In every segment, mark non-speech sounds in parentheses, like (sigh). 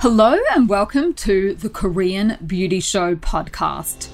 Hello, and welcome to the Korean Beauty Show podcast.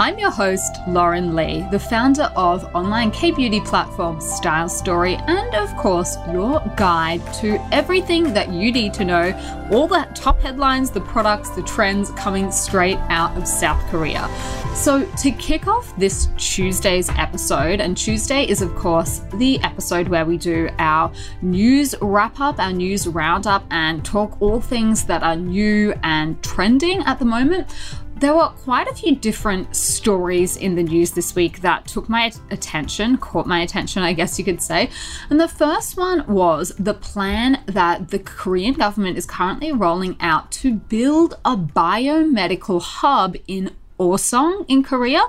I'm your host, Lauren Lee, the founder of online K beauty platform Style Story, and of course, your guide to everything that you need to know all the top headlines, the products, the trends coming straight out of South Korea. So, to kick off this Tuesday's episode, and Tuesday is, of course, the episode where we do our news wrap up, our news roundup, and talk all things that are new and trending at the moment there were quite a few different stories in the news this week that took my attention, caught my attention, I guess you could say. And the first one was the plan that the Korean government is currently rolling out to build a biomedical hub in Osong in Korea.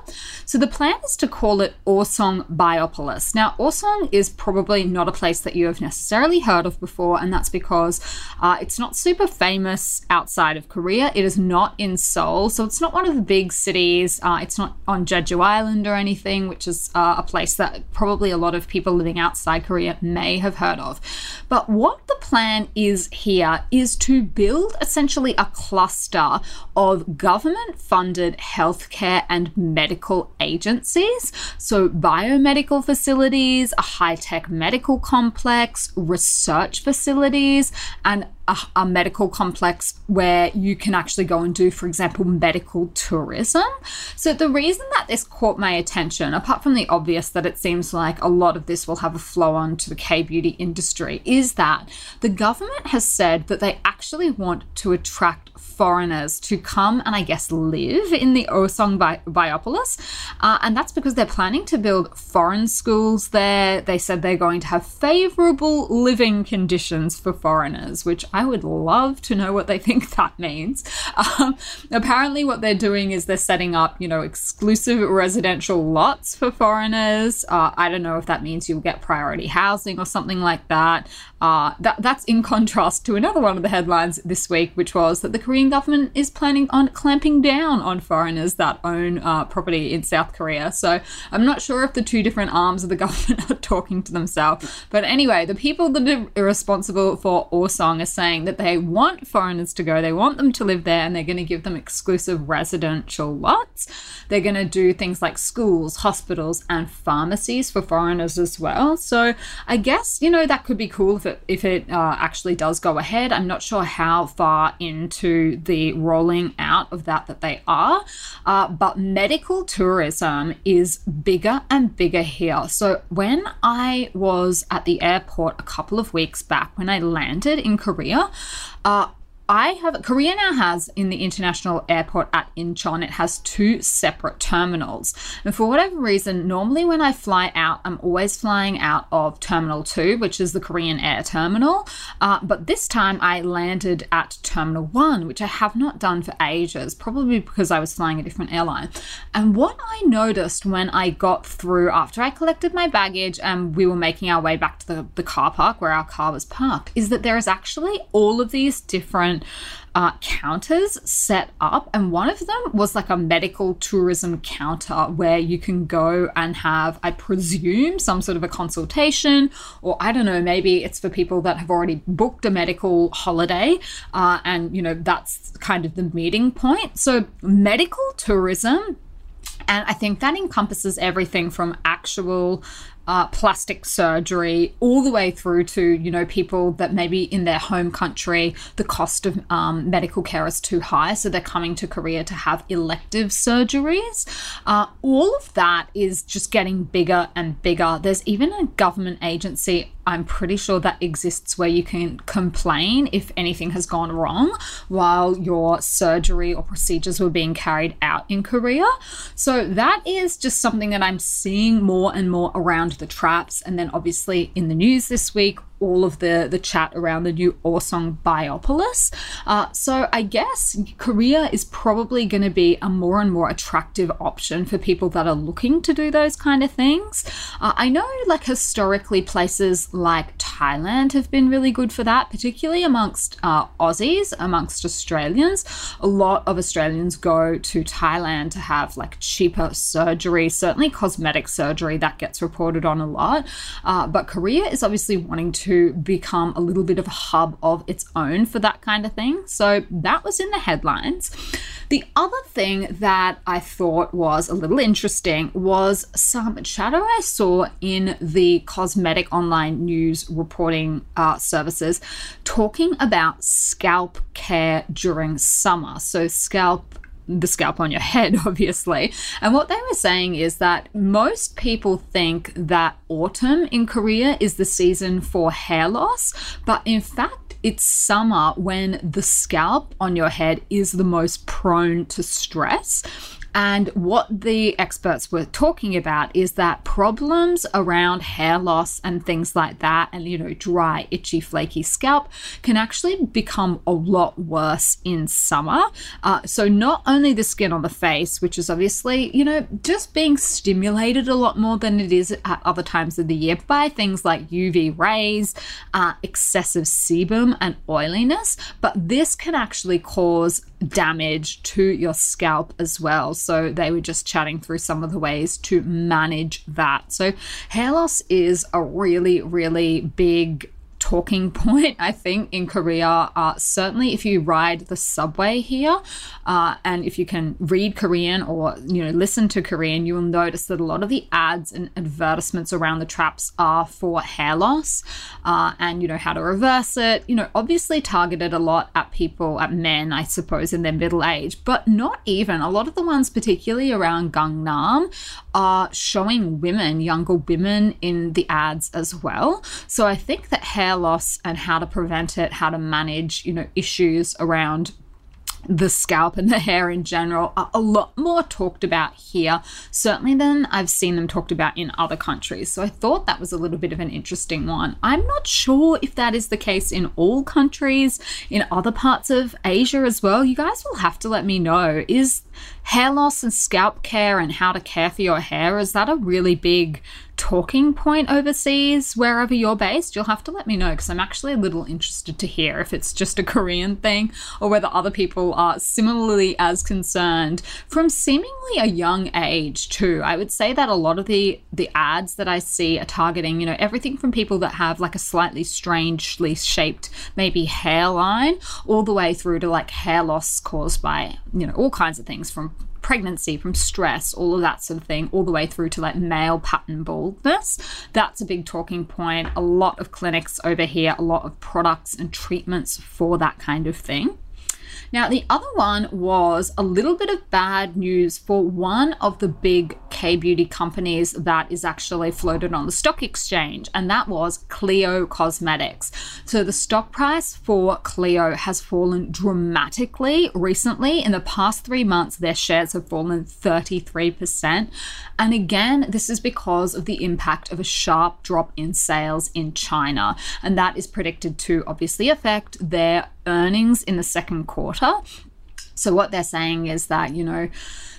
So the plan is to call it Osong Biopolis. Now, Osong is probably not a place that you have necessarily heard of before, and that's because uh, it's not super famous outside of Korea. It is not in Seoul, so it's not one of the big cities. Uh, it's not on Jeju Island or anything, which is uh, a place that probably a lot of people living outside Korea may have heard of. But what the plan is here is to build essentially a cluster of government funded healthcare and medical agencies. So, biomedical facilities, a high tech medical complex, research facilities, and a, a, medical complex where you can actually go and do, for example, medical tourism. So, the reason that this caught my attention, apart from the obvious that it seems like a lot of this will have a flow on to the K beauty industry, is that the government has said that they actually want to attract foreigners to come and I guess live in the Osong Bi- Biopolis. Uh, and that's because they're planning to build foreign schools there. They said they're going to have favorable living conditions for foreigners, which I would love to know what they (laughs) think that means. Um, apparently, what they're doing is they're setting up, you know, exclusive residential lots for foreigners. Uh, I don't know if that means you'll get priority housing or something like that. Uh, that that's in contrast to another one of the headlines this week, which was that the Korean government is planning on clamping down on foreigners that own uh, property in South Korea. So I'm not sure if the two different arms of the (laughs) government are talking to themselves. But anyway, the people that are responsible for Osong are saying that they want foreigners to go, they want them to live there, and they're going to give them exclusive residential lots. They're going to do things like schools, hospitals, and pharmacies for foreigners as well. So I guess you know that could be cool if it if it uh, actually does go ahead. I'm not sure how far into the rolling out of that that they are, uh, but medical tourism is bigger and bigger here. So when I was at the airport a couple of weeks back when I landed in Korea, uh, I have Korea now has in the international airport at Incheon, it has two separate terminals. And for whatever reason, normally when I fly out, I'm always flying out of Terminal 2, which is the Korean Air Terminal. Uh, but this time I landed at Terminal 1, which I have not done for ages, probably because I was flying a different airline. And what I noticed when I got through after I collected my baggage and we were making our way back to the, the car park where our car was parked is that there is actually all of these different different uh, counters set up, and one of them was like a medical tourism counter where you can go and have, I presume, some sort of a consultation, or I don't know, maybe it's for people that have already booked a medical holiday, uh, and you know that's kind of the meeting point. So medical tourism and I think that encompasses everything from actual uh, plastic surgery, all the way through to you know people that maybe in their home country the cost of um, medical care is too high, so they're coming to Korea to have elective surgeries. Uh, all of that is just getting bigger and bigger. There's even a government agency I'm pretty sure that exists where you can complain if anything has gone wrong while your surgery or procedures were being carried out in Korea. So that is just something that I'm seeing more and more around the traps. And then obviously in the news this week, all of the the chat around the new Osong Biopolis. Uh, so I guess Korea is probably going to be a more and more attractive option for people that are looking to do those kind of things. Uh, I know, like historically, places like Thailand have been really good for that, particularly amongst uh, Aussies, amongst Australians. A lot of Australians go to Thailand to have like cheaper surgery, certainly cosmetic surgery that gets reported on a lot. Uh, but Korea is obviously wanting to become a little bit of a hub of its own for that kind of thing. So that was in the headlines. The other thing that I thought was a little interesting was some chatter I saw in the cosmetic online news reporting uh, services talking about scalp care during summer. So, scalp the scalp on your head, (laughs) obviously. And what they were saying is that most people think that autumn in Korea is the season for hair loss, but in fact, it's summer when the scalp on your head is the most prone to stress. And what the experts were talking about is that problems around hair loss and things like that, and you know, dry, itchy, flaky scalp can actually become a lot worse in summer. Uh, so, not only the skin on the face, which is obviously, you know, just being stimulated a lot more than it is at other times of the year by things like UV rays, uh, excessive sebum, and oiliness, but this can actually cause damage to your scalp as well. So they were just chatting through some of the ways to manage that. So hair loss is a really, really big talking (laughs) point, I think, in Korea. Uh, certainly, if you ride the subway here, uh, and if you can read Korean or you know listen to Korean, you will notice that a lot of the ads and advertisements around the traps are for hair loss, uh, and you know how to reverse it. You know, obviously targeted a lot at people, at men, I suppose, in their middle age, but not even a lot of the ones, particularly around Gangnam, are showing women, younger women, in the ads as well. So I think that hair hair loss and how to prevent it, how to manage, you know, issues around the scalp and the hair in general are a lot more talked about here, certainly than I've seen them talked about in other countries. So I thought that was a little bit of an interesting one. I'm not sure if that is the case in all countries, in other parts of Asia as well. You guys will have to let me know. Is hair loss and scalp care and how to care for your hair, is that a really big talking point overseas, wherever you're based, you'll have to let me know because I'm actually a little interested to hear if it's just a Korean thing or whether other people are similarly as concerned from seemingly a young age too. I would say that a lot of the the ads that I see are targeting, you know, everything from people that have like a slightly strangely shaped maybe hairline all the way through to like hair loss caused by, you know, all kinds of things from pregnancy, from stress, all of that sort of thing, all the way through to like male pattern baldness. That's a big talking point. A lot of clinics over here, a lot of products and treatments for that kind of thing. Now, the other one was a little bit of bad news for one of the big K beauty companies that is actually floated on the stock exchange, and that was Clio Cosmetics. So, the stock price for Clio has fallen dramatically recently. In the past three months, their shares have fallen 33%. And again, this is because of the impact of a sharp drop in sales in China, and that is predicted to obviously affect their earnings in the second quarter. So, what they're saying is that, you know,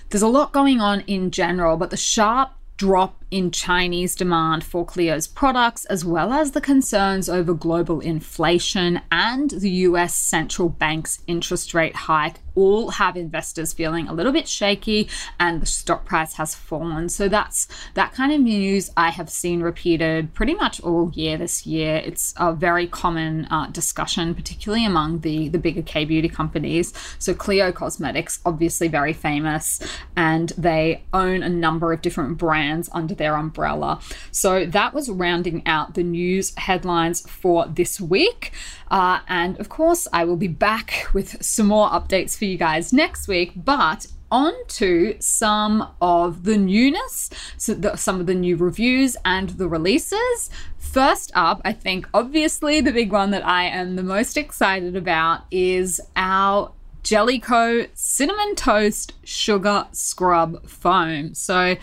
there's a lot going on in general, but the sharp drop in Chinese demand for Clio's products, as well as the concerns over global inflation and the US central bank's interest rate hike, all have investors feeling a little bit shaky and the stock price has fallen. So that's that kind of news I have seen repeated pretty much all year this year. It's a very common uh, discussion, particularly among the, the bigger K beauty companies. So Clio Cosmetics, obviously very famous, and they own a number of different brands under their umbrella. So that was rounding out the news headlines for this week. Uh, and of course, I will be back with some more updates for you guys next week. But on to some of the newness, so the, some of the new reviews and the releases. First up, I think obviously the big one that I am the most excited about is our Jelly Ko Cinnamon Toast Sugar Scrub Foam. So,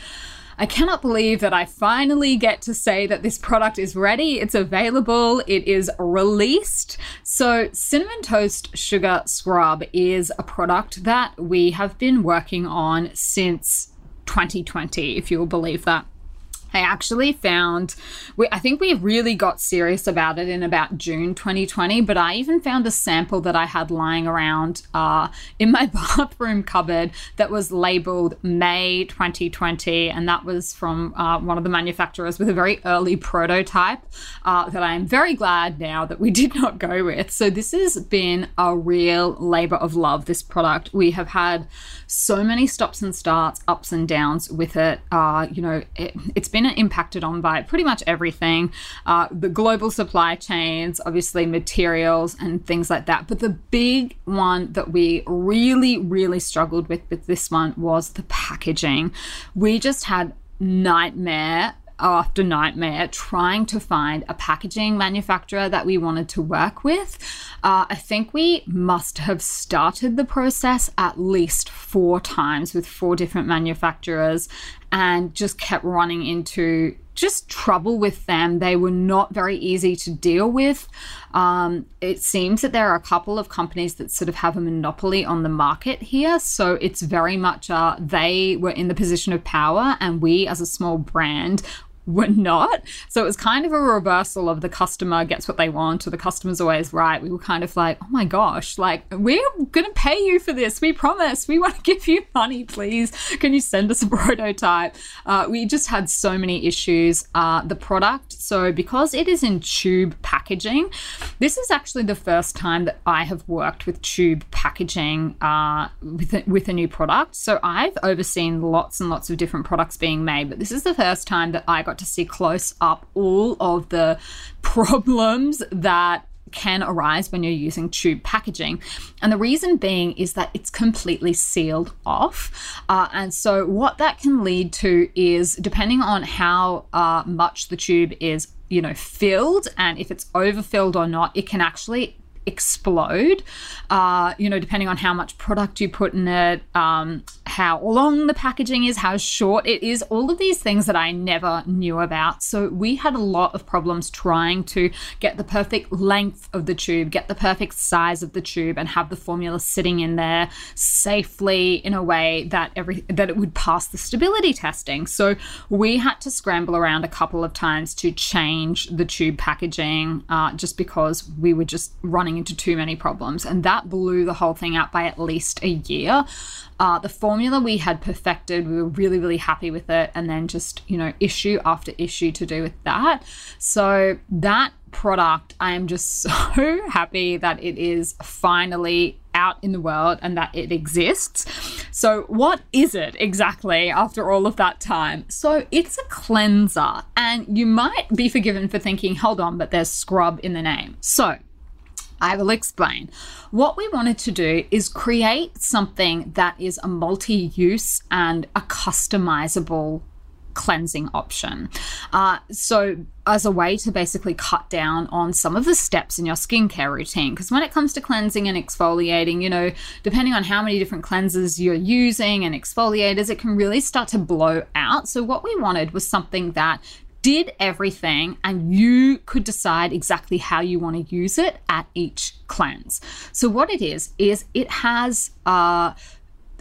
I cannot believe that I finally get to say that this product is ready, it's available, it is released. So, Cinnamon Toast Sugar Scrub is a product that we have been working on since 2020, if you'll believe that. I actually found, we, I think we really got serious about it in about June 2020, but I even found a sample that I had lying around uh, in my (laughs) bathroom cupboard that was labeled May 2020. And that was from uh, one of the manufacturers with a very early prototype uh, that I am very glad now that we (laughs) did not go with. So this has been a real labor of love, this product. We have had so many stops and starts, ups and downs with it. Uh, you know, it, has been impacted on by pretty much everything uh, the global supply chains, obviously materials and things like that. But the big one that we really, really struggled with with this one was the packaging. We just had nightmare after nightmare trying to find a packaging manufacturer that we wanted to work with. Uh, I think we must have started the process at least four times with four different manufacturers and just kept running into just trouble with them. They were not very easy to deal with. Um, it seems that there are a couple of companies that sort of have a monopoly on the market here. So it's very much uh, they were in the position of power, and we, as a small brand, were not. So it was kind of a reversal of the customer gets what they want or the customer's always right. We were kind of like, oh my gosh, like we're going to pay you for this. We promise. We want to (laughs) give you money, please. Can you send us a prototype? Uh, we just had so many issues. Uh, the product, so because it is in tube packaging, this is actually the first time that I have worked with tube packaging uh, with, a, with a new product. So I've overseen lots and lots of different products being made, but this is the first time that I got got to see close up all of the problems that can arise when you're using tube packaging. And the reason being is that it's completely sealed off. Uh, and so, what that can lead to is depending on how uh, much the tube is you know filled and if it's overfilled or not it can actually explode, uh, you know, depending on how much product you put in it, um, how long the packaging is, how short it is, all of these things that I never knew about. So we had a lot of problems trying to get the perfect length of the tube, get the perfect size of the tube, and have the formula sitting in there safely in a way that every that it would pass the stability testing. So we had to scramble around a couple of times to change the tube packaging uh, just because we were just running running into too many problems. And that blew the whole thing out by at least a year. Uh, the formula we had perfected, we were really, really happy with it. And then just, you know, issue after issue to do with that. So that product, I am just (laughs) so happy that it is finally out in the world and that it exists. So, what is it exactly after all of that time? So, it's a cleanser, and you might be forgiven for thinking, hold on, but there's scrub in the name. So, I will explain. What we wanted to do is create something that is a multi use and a customizable cleansing option. Uh, so, as a way to basically cut down on some of the steps in your skincare routine. Because when it comes to cleansing and exfoliating, you know, depending on how many different cleansers you're using and exfoliators, it can really start to blow out. So, what we wanted was something that did everything and you could decide exactly how you want to use it at each cleanse. So, what it is, is it has uh,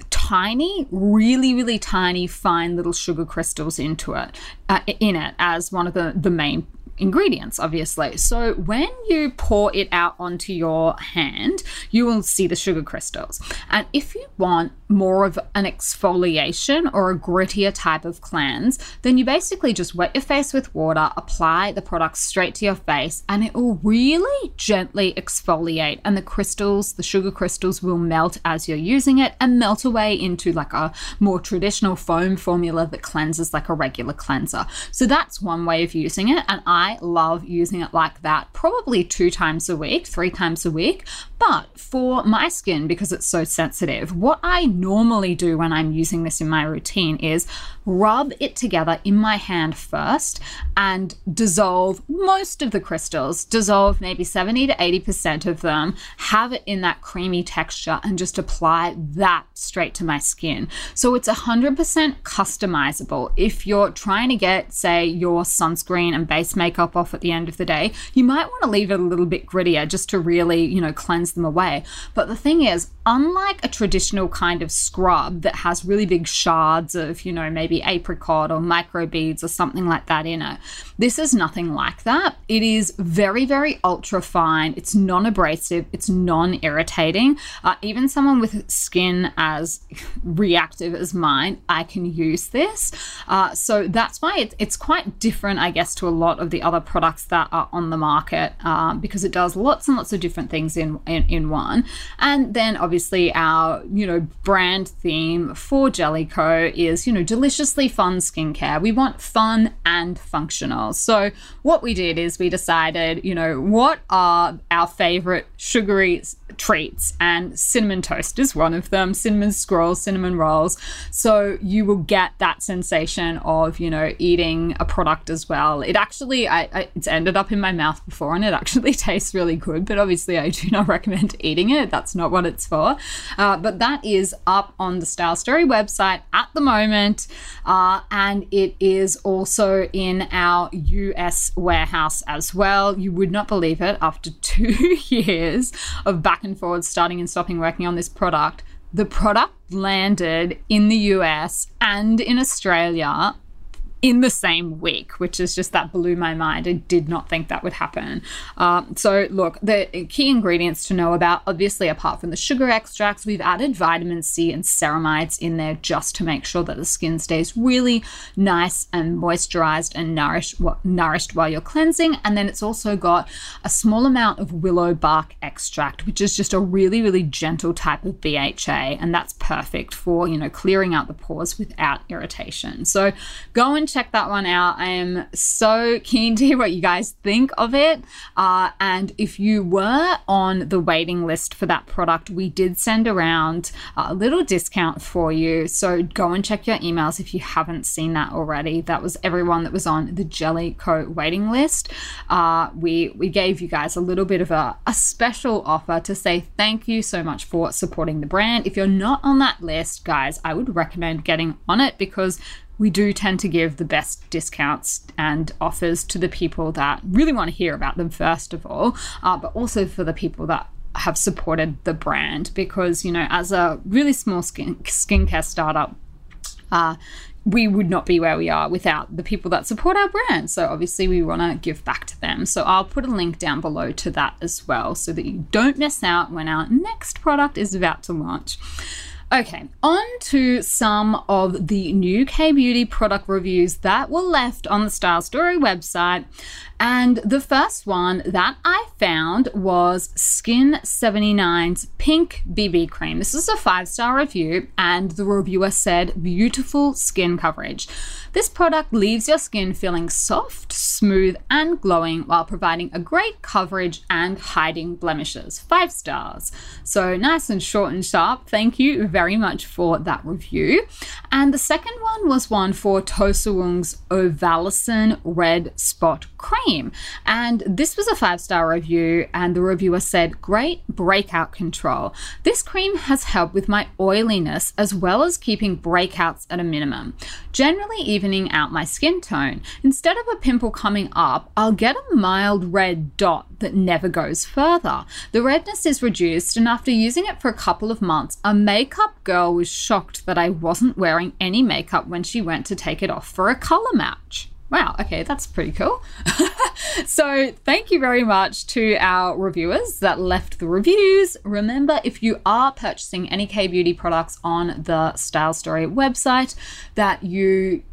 tiny, really, really tiny, fine little sugar crystals into it, uh, in it as one of the, the main ingredients, obviously. So when you pour it out onto your hand, you will see the sugar crystals. And if you want more of an exfoliation or a grittier type of cleanse, then you basically just wet your face with water, apply the product straight to your face, and it will really gently exfoliate. And the crystals, the sugar crystals, will melt as you're using it and melt away into like a more traditional foam formula that cleanses like a regular cleanser. So that's one way of using it. And I Love using it like that, probably two times a week, three times a week. But for my skin, because it's so sensitive, what I normally do when I'm using this in my routine is rub it together in my hand first and dissolve most of the crystals, dissolve maybe 70 to 80% of them, have it in that creamy texture, and just apply that straight to my skin. So it's 100% customizable. If you're trying to get, say, your sunscreen and base makeup off at the end of the day, you might want to leave it a little bit grittier just to really, you know, cleanse them away. But the thing is, unlike a traditional kind kind of scrub that has really big shards of, you know, maybe apricot or micro beads or something like that in it. This is nothing like that. It is very, very ultra fine. It's non abrasive, it's non irritating. Uh, even someone with skin as reactive as mine, I can use this. Uh, so that's why it, it's quite different, I guess, to a lot of the other products that are on the market um, because it does lots and lots of different things in, in, in one. And then obviously our, you know, brand theme for Jelly Ko is, you know, deliciously fun skincare. We want fun and functional. So what we did is we decided, you know, what are our favorite sugary treats and cinnamon toast is one of them. Cinnamon scrolls cinnamon rolls. So you will get that sensation of you know eating a product as well. It actually I, I, it's ended up in my mouth before and it actually (laughs) tastes really good but obviously i do not (laughs) recommend eating it. That's not what it's for. Uh, but that is up on the style story website at the moment uh, and it is also in our us warehouse as well. You would not believe it. After (laughs) two years of back and forth, starting and stopping working on this product. The product landed in the US and in Australia in the same week, which is just that blew my mind. I did not think that would happen. Um, so, look, the key ingredients to know about obviously, apart from the sugar extracts, we've added vitamin C and ceramides in there just to make sure that the skin stays really nice and moisturized and nourished, nourished while you're cleansing. And then it's also got a small amount of willow bark extract, which is just a really, really gentle type of BHA. And that's perfect for, you know, clearing out the pores without irritation. So, go and check that one out. I am so keen to hear what you guys think of it. Uh, and if you were on the waiting list for that product, we did send around a little discount for you. So go and check your emails if you haven't seen that already. That was everyone that was on the Jelly Ko waiting list. Uh, we we gave you guys a little bit of a, a special offer to say thank you so much for supporting the brand. If you're not on that list, guys, I would recommend getting on it because we do tend to give the best discounts and offers to the people that really want to hear about them, first of all, uh, but also for the people that have supported the brand because, you know, as a really small skin, skincare startup, uh, we would not be where we are without the people that support our brand. So obviously we want to give back to them. So I'll put a link down below to that as well so that you don't miss out when our next product is about to launch. Okay, on to some of the new K Beauty product reviews that were left on the Style Story website. And the first one that I found was Skin 79's Pink BB Cream. This is a five star review, and the reviewer said, Beautiful skin coverage. This product leaves your skin feeling soft, smooth, and glowing while providing a great coverage and hiding blemishes. Five stars. So nice and short and sharp. Thank you very much for that review. And the second one was one for Tosowoong's Ovalicin Red Spot Cream. And this was a five star review, and the reviewer said, Great breakout control. This cream has helped with my oiliness as well as keeping breakouts at a minimum. Generally, evening out my skin tone. Instead of a pimple coming up, I'll get a mild red dot that never goes further. The redness is reduced, and after using it for a couple of months, a makeup girl was shocked that I wasn't wearing any makeup when she went to take it off for a color match. Wow, okay, that's pretty cool. (laughs) so, thank you very much to our reviewers that left the reviews. Remember, if you are purchasing any K Beauty products on the Style Story website, that you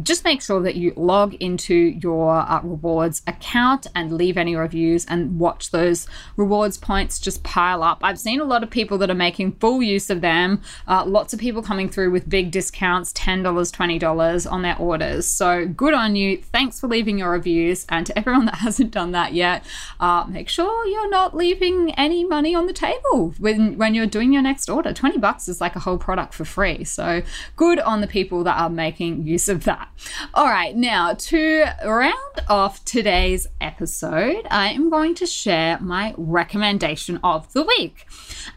just make sure that you log into your uh, rewards account and leave any reviews and watch those rewards points just pile up. I've seen a lot of people that are making full use of them, uh, lots of people coming through with big discounts $10, $20 on their orders. So, good on you Thanks for leaving your reviews. And to everyone that (laughs) hasn't done that yet, uh, make sure you're not leaving any money on the table when, when you're doing your next order. 20 bucks is like a whole product for free. So good on the people that are making use of that. All right, now to round off today's episode, I am going to share my recommendation of the week.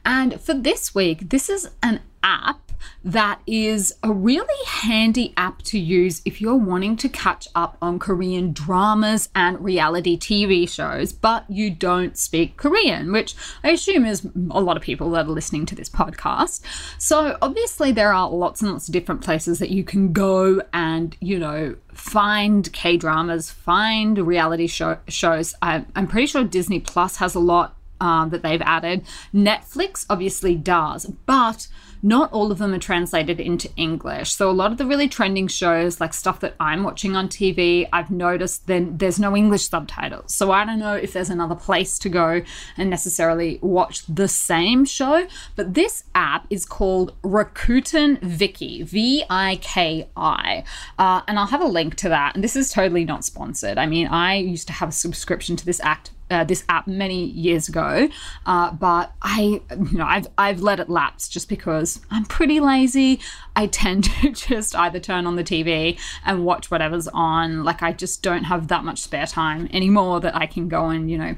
And for this week, this is an app that is a really handy app to use if you're wanting to catch up on Korean dramas and reality TV shows, but you don't speak Korean, which I assume is a lot of people that are listening to this podcast. So, obviously, there are lots and lots of different places that you can go and, you know, find K dramas, find reality show- shows. I, I'm pretty sure Disney Plus has a lot uh, that they've added. Netflix obviously does, but not all of them are translated into English. So a lot of the really trending shows, like stuff that I'm watching on TV, I've noticed then there's no English subtitles. So I don't know if there's another place to go and necessarily watch the same show. But this app is called Rakuten Viki, V I K I. Uh, and I'll have a link to that. And this is totally not sponsored. I mean, I used to have a subscription to this app uh, this app many years ago, uh, but I, you know, I've I've let it lapse just because I'm pretty lazy. I tend (laughs) to just either turn on the TV and watch whatever's on. Like I just don't have that much spare time anymore that I can go and you know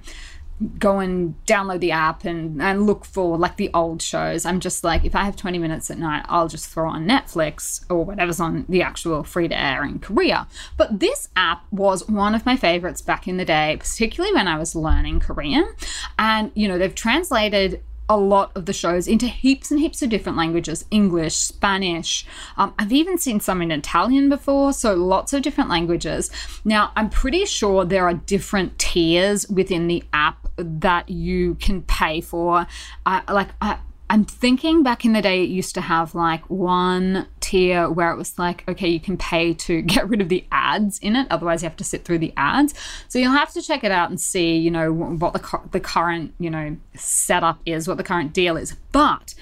go and download the app and, and look for like the old shows. I'm just like, if I have 20 minutes at night, I'll just throw on Netflix or whatever's on the actual free to air in Korea. But this app was one of my favorites back in the day, particularly when I was learning Korean. And, you know, they've translated a lot of the shows into heaps and heaps of different languages English, Spanish. Um, I've even seen some in Italian before, so lots of different languages. Now, I'm pretty sure there are different tiers within the app that you can pay for. Uh, like, I, I'm thinking back in the day, it used to have like one tier where it was like, okay, you can pay to (laughs) get rid of the ads in it. Otherwise, you have to sit through the ads. So you'll have to check it out and see, you know, what the, the current, you know, setup is, what the current deal is. But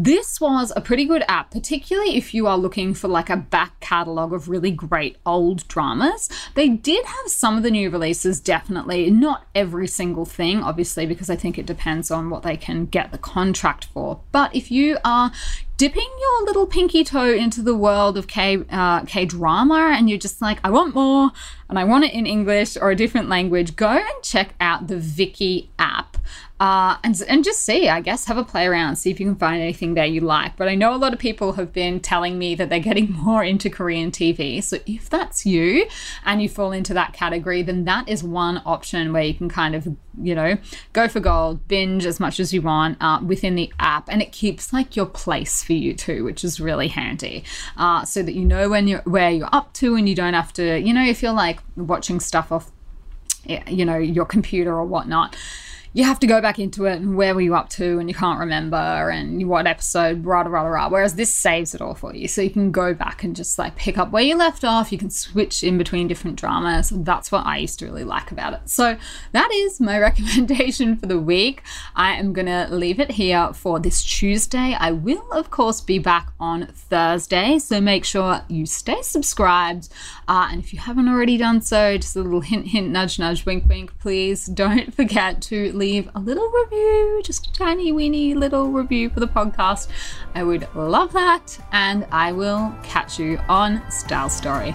this was a pretty good app, particularly if you are looking for like a back catalogue of really great old dramas. They did have some of the new releases, definitely. Not every single thing, obviously, because I think it depends on what they can get the contract for. But if you are dipping your little pinky toe into the world of K uh, drama, and you're just like, I want more, and I want it in English or a different language, go and check out the Viki app uh, and, and just see, I guess, have a play around, see if you can find anything there you like. But I know a lot of people have been telling me that they're getting (laughs) more into Korean TV. So if that's you and you fall into that category, then that is one option where you can kind of, you know, go for gold, binge as much as you want uh, within the app. And it keeps like your place for you too, which is really handy. Uh, so that you know when you're where you're up to and you don't have to, you know, if you're like watching stuff off, you know, your computer or whatnot you have to go back into it and where were you up to and you can't remember and what episode, rah, rah, rah, rah. Whereas this saves it all for you. So you can go back and just like pick up where you left off. You can switch in between different dramas. That's what I used to really like about it. So that is my (laughs) recommendation for the week. I am going to leave it here for this Tuesday. I will, of course, be back on Thursday. So make sure you stay subscribed. Uh, and if you haven't already done so, just a little hint, hint, nudge, nudge, wink, wink, please don't (laughs) forget to leave a little review, just a tiny weeny little review for the podcast. I would love that. And I will catch you on Style Story.